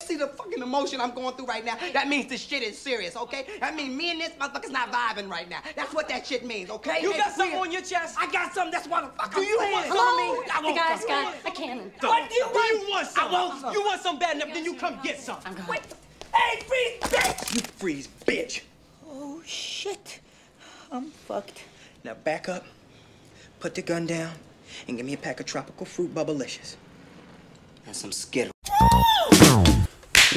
See the fucking emotion I'm going through right now? That means this shit is serious, okay? That means me and this motherfucker's not vibing right now. That's what that shit means, okay? You got something on your chest? I got something. That's what the fuck Do I'm you want Some of me- I The guy's some. got a cannon. What do you want? you want some? I want some. You want some bad enough, then you come get some. I'm going. Wait. Hey, freeze, bitch! You freeze, bitch. Oh shit. I'm fucked. Now back up, put the gun down, and give me a pack of tropical fruit bubblicious. And some Skittles.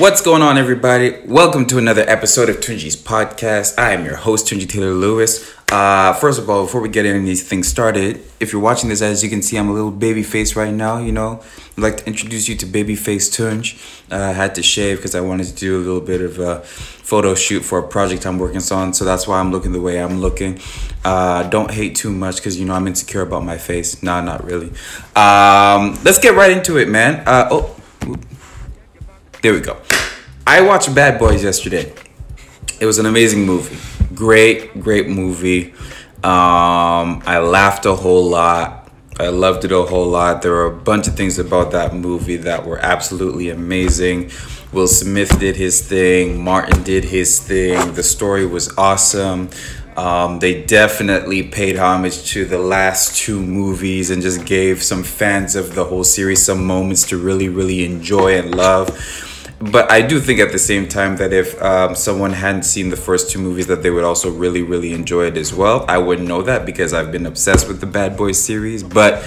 What's going on, everybody? Welcome to another episode of Tunji's podcast. I am your host, Tunji Taylor Lewis. Uh, first of all, before we get into these things started, if you're watching this, as you can see, I'm a little baby face right now. You know, I'd like to introduce you to Babyface Tunj. Uh, I had to shave because I wanted to do a little bit of a photo shoot for a project I'm working on, so that's why I'm looking the way I'm looking. Uh, don't hate too much because you know I'm insecure about my face. Nah, not really. Um, let's get right into it, man. Uh, oh. There we go. I watched Bad Boys yesterday. It was an amazing movie. Great, great movie. Um, I laughed a whole lot. I loved it a whole lot. There were a bunch of things about that movie that were absolutely amazing. Will Smith did his thing. Martin did his thing. The story was awesome. Um, they definitely paid homage to the last two movies and just gave some fans of the whole series some moments to really, really enjoy and love but I do think at the same time that if um, someone hadn't seen the first two movies, that they would also really, really enjoy it as well. I wouldn't know that because I've been obsessed with the Bad Boys series, but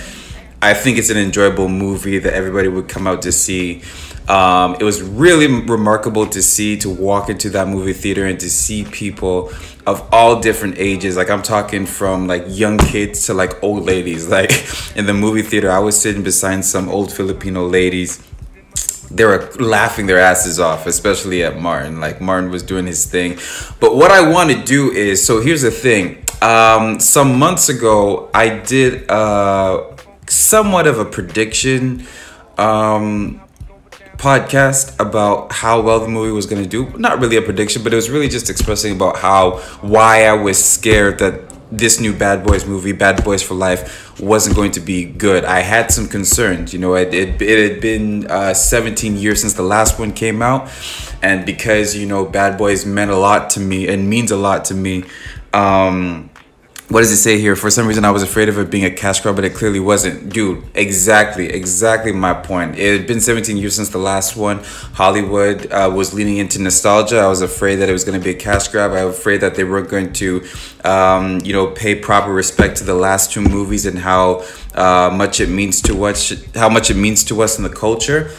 I think it's an enjoyable movie that everybody would come out to see. Um, it was really remarkable to see to walk into that movie theater and to see people of all different ages. Like I'm talking from like young kids to like old ladies. Like in the movie theater, I was sitting beside some old Filipino ladies they were laughing their asses off, especially at Martin. Like Martin was doing his thing. But what I want to do is so here's the thing. Um, some months ago, I did uh, somewhat of a prediction um, podcast about how well the movie was going to do. Not really a prediction, but it was really just expressing about how why I was scared that this new Bad Boys movie, Bad Boys for Life, wasn't going to be good. I had some concerns. You know, it, it, it had been uh, 17 years since the last one came out. And because, you know, Bad Boys meant a lot to me and means a lot to me, um, what does it say here? For some reason, I was afraid of it being a cash grab, but it clearly wasn't. Dude, exactly, exactly my point. It had been 17 years since the last one. Hollywood uh, was leaning into nostalgia. I was afraid that it was going to be a cash grab. I was afraid that they weren't going to, um, you know, pay proper respect to the last two movies and how uh, much it means to us, how much it means to us in the culture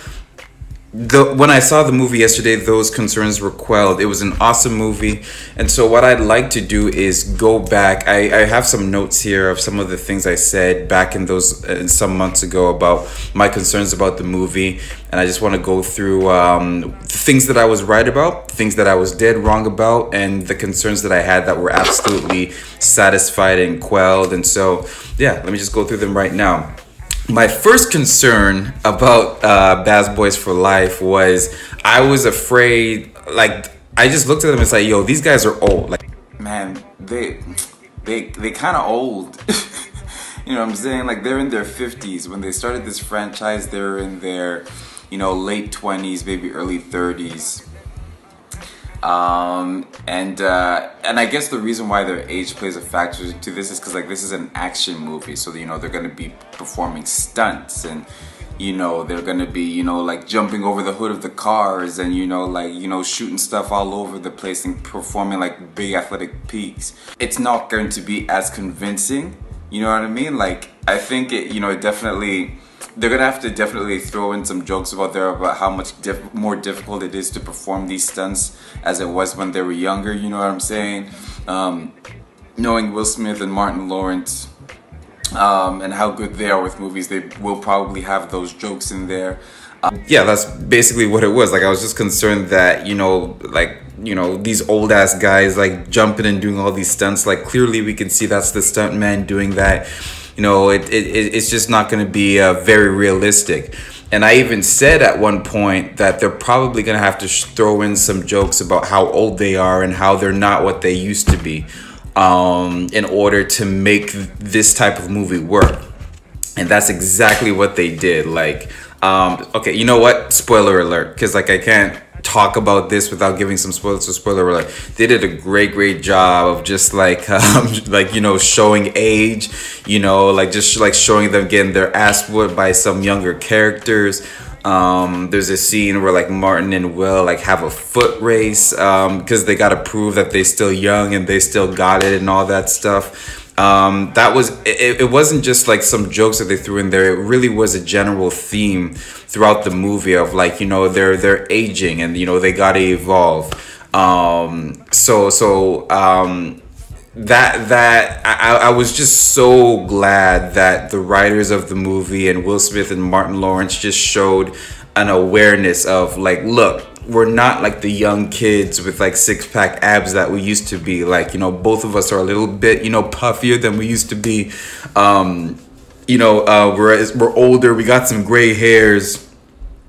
the when I saw the movie yesterday, those concerns were quelled. It was an awesome movie, and so what I'd like to do is go back. I, I have some notes here of some of the things I said back in those uh, some months ago about my concerns about the movie, and I just want to go through um, things that I was right about, things that I was dead wrong about, and the concerns that I had that were absolutely satisfied and quelled. And so, yeah, let me just go through them right now my first concern about uh, Bad Boys for Life was I was afraid, like, I just looked at them and said, yo, these guys are old. Like, man, they, they, they kind of old. you know what I'm saying? Like, they're in their 50s. When they started this franchise, they were in their, you know, late 20s, maybe early 30s. Um, and uh, and I guess the reason why their age plays a factor to this is because like this is an action movie, so you know they're gonna be performing stunts and you know they're gonna be you know like jumping over the hood of the cars and you know like you know shooting stuff all over the place and performing like big athletic peaks. It's not going to be as convincing, you know what I mean? Like I think it you know it definitely they're gonna have to definitely throw in some jokes about there about how much diff- more difficult it is to perform these stunts as it was when they were younger. You know what I'm saying? Um, knowing Will Smith and Martin Lawrence um, and how good they are with movies, they will probably have those jokes in there. Yeah, that's basically what it was. Like I was just concerned that you know, like you know, these old ass guys like jumping and doing all these stunts. Like clearly, we can see that's the stunt man doing that you know, it, it it's just not going to be uh, very realistic. And I even said at one point that they're probably going to have to throw in some jokes about how old they are and how they're not what they used to be um, in order to make this type of movie work. And that's exactly what they did. Like, Um, okay, you know what? Spoiler alert, because like I can't talk about this without giving some spoilers. So spoiler alert, they did a great, great job of just like, um, like you know, showing age. You know, like just like showing them getting their ass whooped by some younger characters. Um, there's a scene where like Martin and Will like have a foot race because um, they got to prove that they're still young and they still got it and all that stuff um, that was it, it wasn't just like some jokes that they threw in there. It really was a general theme throughout the movie of like you know they're they're aging and you know they gotta evolve. Um, so so um, that that I, I was just so glad that the writers of the movie and Will Smith and Martin Lawrence just showed an awareness of like look we're not like the young kids with like six pack abs that we used to be. Like, you know, both of us are a little bit, you know, puffier than we used to be. Um, you know, uh, we're we're older. We got some gray hairs.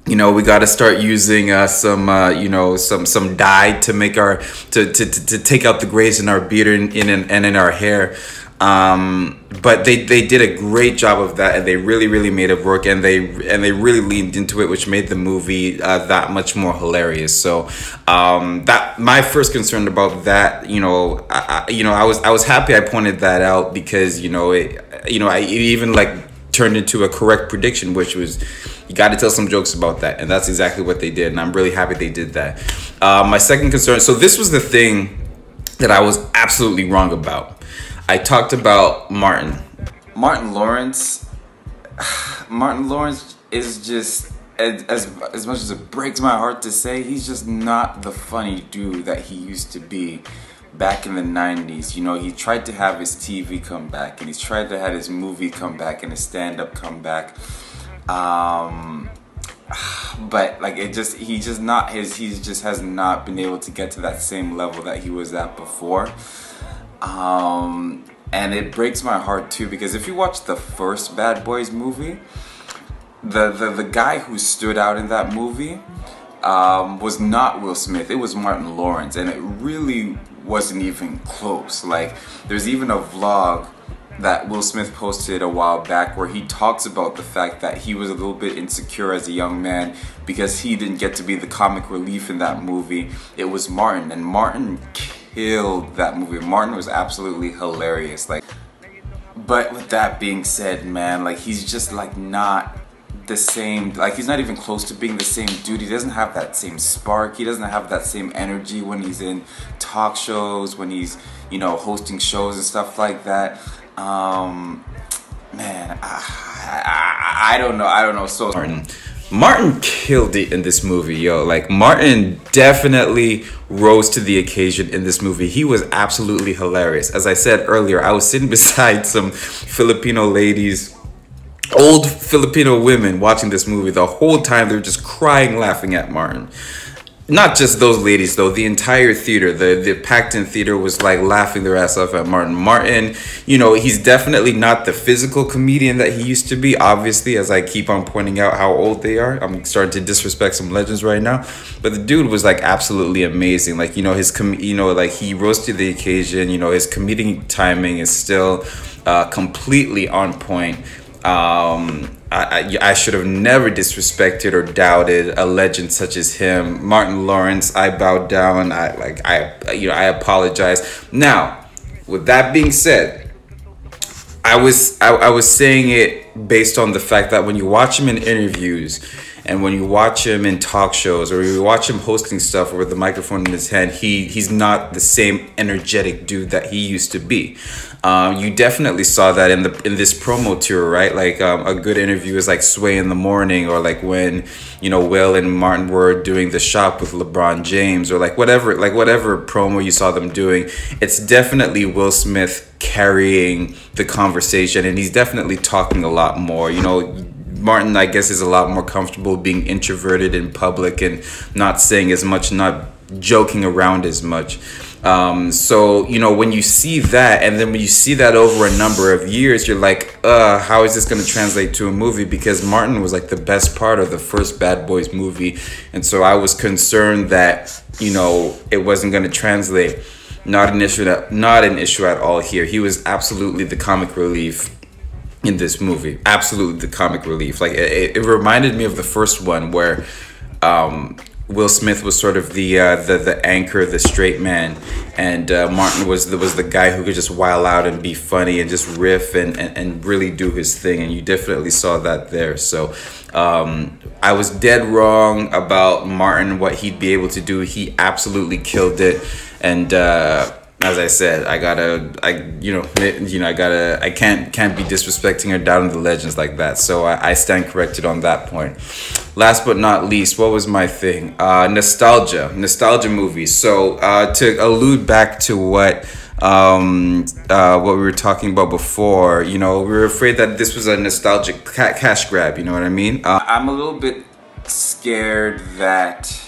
You know, we got to start using uh, some, uh, you know, some some dye to make our to, to, to, to take out the grays in our beard and in and in our hair. Um, but they, they did a great job of that, and they really really made it work, and they and they really leaned into it, which made the movie uh, that much more hilarious. So um, that my first concern about that, you know, I, you know, I was I was happy I pointed that out because you know it, you know, I even like turned into a correct prediction, which was you got to tell some jokes about that, and that's exactly what they did, and I'm really happy they did that. Uh, my second concern, so this was the thing that I was absolutely wrong about I talked about Martin. Martin Lawrence. Martin Lawrence is just as, as much as it breaks my heart to say, he's just not the funny dude that he used to be back in the 90s. You know, he tried to have his TV come back and he's tried to have his movie come back and his stand-up come back. Um but like it just he just not his he just has not been able to get to that same level that he was at before um, and it breaks my heart too because if you watch the first Bad Boys movie, the, the, the guy who stood out in that movie um, was not Will Smith, it was Martin Lawrence, and it really wasn't even close. Like, there's even a vlog that Will Smith posted a while back where he talks about the fact that he was a little bit insecure as a young man because he didn't get to be the comic relief in that movie. It was Martin, and Martin killed that movie. Martin was absolutely hilarious. Like, but with that being said, man, like he's just like not the same. Like he's not even close to being the same dude. He doesn't have that same spark. He doesn't have that same energy when he's in talk shows, when he's you know hosting shows and stuff like that. Um, man, I, I, I don't know. I don't know. So Martin. Martin killed it in this movie, yo. Like Martin definitely rose to the occasion in this movie. He was absolutely hilarious. As I said earlier, I was sitting beside some Filipino ladies, old Filipino women watching this movie. The whole time they were just crying laughing at Martin not just those ladies though. The entire theater the the packed in theater was like laughing their ass off at martin martin. You know he's definitely not the physical comedian that he used to be. Obviously as i keep on pointing out how old they are i'm starting to disrespect some legends right now. But the dude was like absolutely amazing. Like you know his com you know like he rose to the occasion. You know his comedic timing is still uh, completely on point um, I, I, should have never disrespected or doubted a legend such as him, Martin Lawrence. I bowed down. I like I you know I apologize. Now, with that being said, I was I, I was saying it based on the fact that when you watch him in interviews and when you watch him in talk shows or you watch him hosting stuff with the microphone in his hand, he he's not the same energetic dude that he used to be. Um, you definitely saw that in the in this promo tour, right? Like um, a good interview is like Sway in the Morning, or like when you know Will and Martin were doing the shop with LeBron James, or like whatever, like whatever promo you saw them doing. It's definitely Will Smith carrying the conversation, and he's definitely talking a lot more. You know, Martin, I guess, is a lot more comfortable being introverted in public and not saying as much, not joking around as much. Um, so you know when you see that, and then when you see that over a number of years, you're like, uh, how is this going to translate to a movie? Because Martin was like the best part of the first Bad Boys movie, and so I was concerned that you know it wasn't going to translate. Not an issue not an issue at all here. He was absolutely the comic relief in this movie. Absolutely, the comic relief. Like it, it reminded me of the first one where um, Will Smith was sort of the uh, the the anchor, the straight man, and uh, Martin was the, was the guy who could just wild out and be funny and just riff and, and, and really do his thing. And you definitely saw that there. So um, I was dead wrong about Martin, what he'd be able to do. He absolutely killed it, and. Uh, as I said, I gotta, I you know, you know, I gotta, I can't can't be disrespecting or doubting the legends like that. So I, I stand corrected on that point. Last but not least, what was my thing? Uh, nostalgia, nostalgia movies. So uh, to allude back to what um, uh, what we were talking about before, you know, we were afraid that this was a nostalgic ca- cash grab. You know what I mean? Uh, I'm a little bit scared that.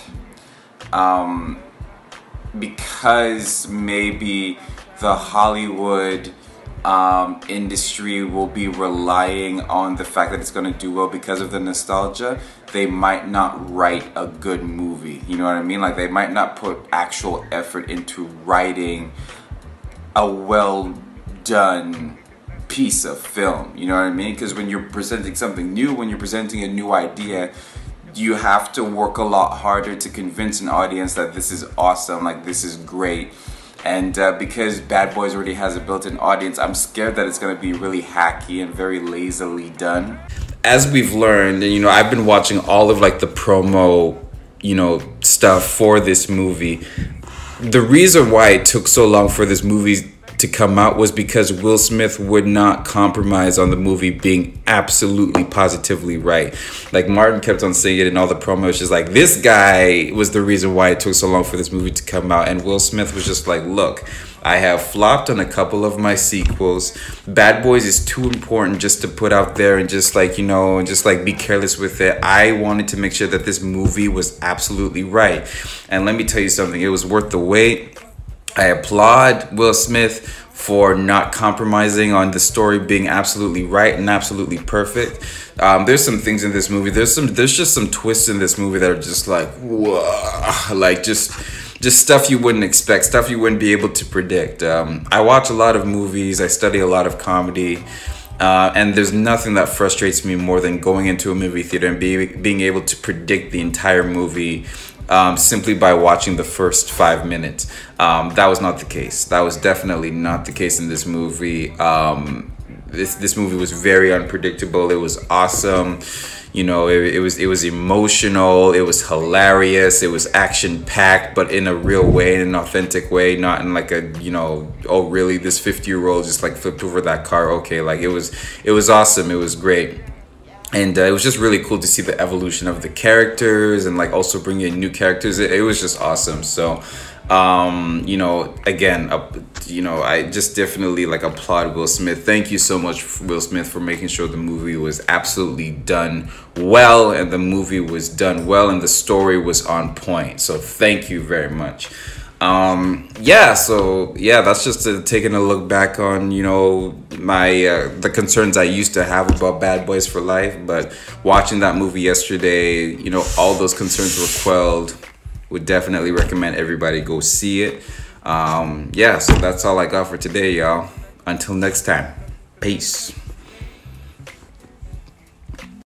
Um, because maybe the Hollywood um, industry will be relying on the fact that it's going to do well because of the nostalgia, they might not write a good movie. You know what I mean? Like they might not put actual effort into writing a well done piece of film. You know what I mean? Because when you're presenting something new, when you're presenting a new idea, you have to work a lot harder to convince an audience that this is awesome, like this is great. And uh, because Bad Boys already has a built in audience, I'm scared that it's to be really hacky and very lazily done. As we've learned, and you know, I've been watching all of like the promo, you know, stuff for this movie. The reason why it took so long for this movie to come out was because Will Smith would not compromise on the movie being absolutely positively right. Like Martin kept on saying it in all the promos, just like this guy was the reason why it took so long for this movie to come out. And Will Smith was just like, look, I have flopped on a couple of my sequels. Bad Boys is too important just to put out there and just like, you know, and just like be careless with it. I wanted to make sure that this movie was absolutely right. And let me tell you something, it was worth the wait I applaud Will Smith for not compromising on the story being absolutely right and absolutely perfect. Um, there's some things in this movie. There's some. There's just some twists in this movie that are just like, whoa, like just just stuff you wouldn't expect, stuff you wouldn't be able to predict. Um, I watch a lot of movies. I study a lot of comedy. Uh, and there's nothing that frustrates me more than going into a movie theater and be, being able to predict the entire movie um, simply by watching the first five minutes. Um, that was not the case. That was definitely not the case in this movie. Um, this this movie was very unpredictable. It was awesome. You know, it, it was it was emotional. It was hilarious. It was action packed, but in a real way, in an authentic way, not in like a you know, oh really, this fifty year old just like flipped over that car. Okay, like it was it was awesome. It was great and uh, it was just really cool to see the evolution of the characters and like also bring in new characters. It, it was just awesome. So um you know again uh, you know i just definitely like applaud will smith. Thank you so much will smith for making sure the movie was absolutely done well and the movie was done well and the story was on point. So thank you very much um yeah so yeah that's just uh, taking a look back on you know my uh, the concerns i used to have about bad boys for life but watching that movie yesterday you know all those concerns were quelled. Would definitely recommend everybody go see it. Um yeah so that's all i got for today y'all. Until next time peace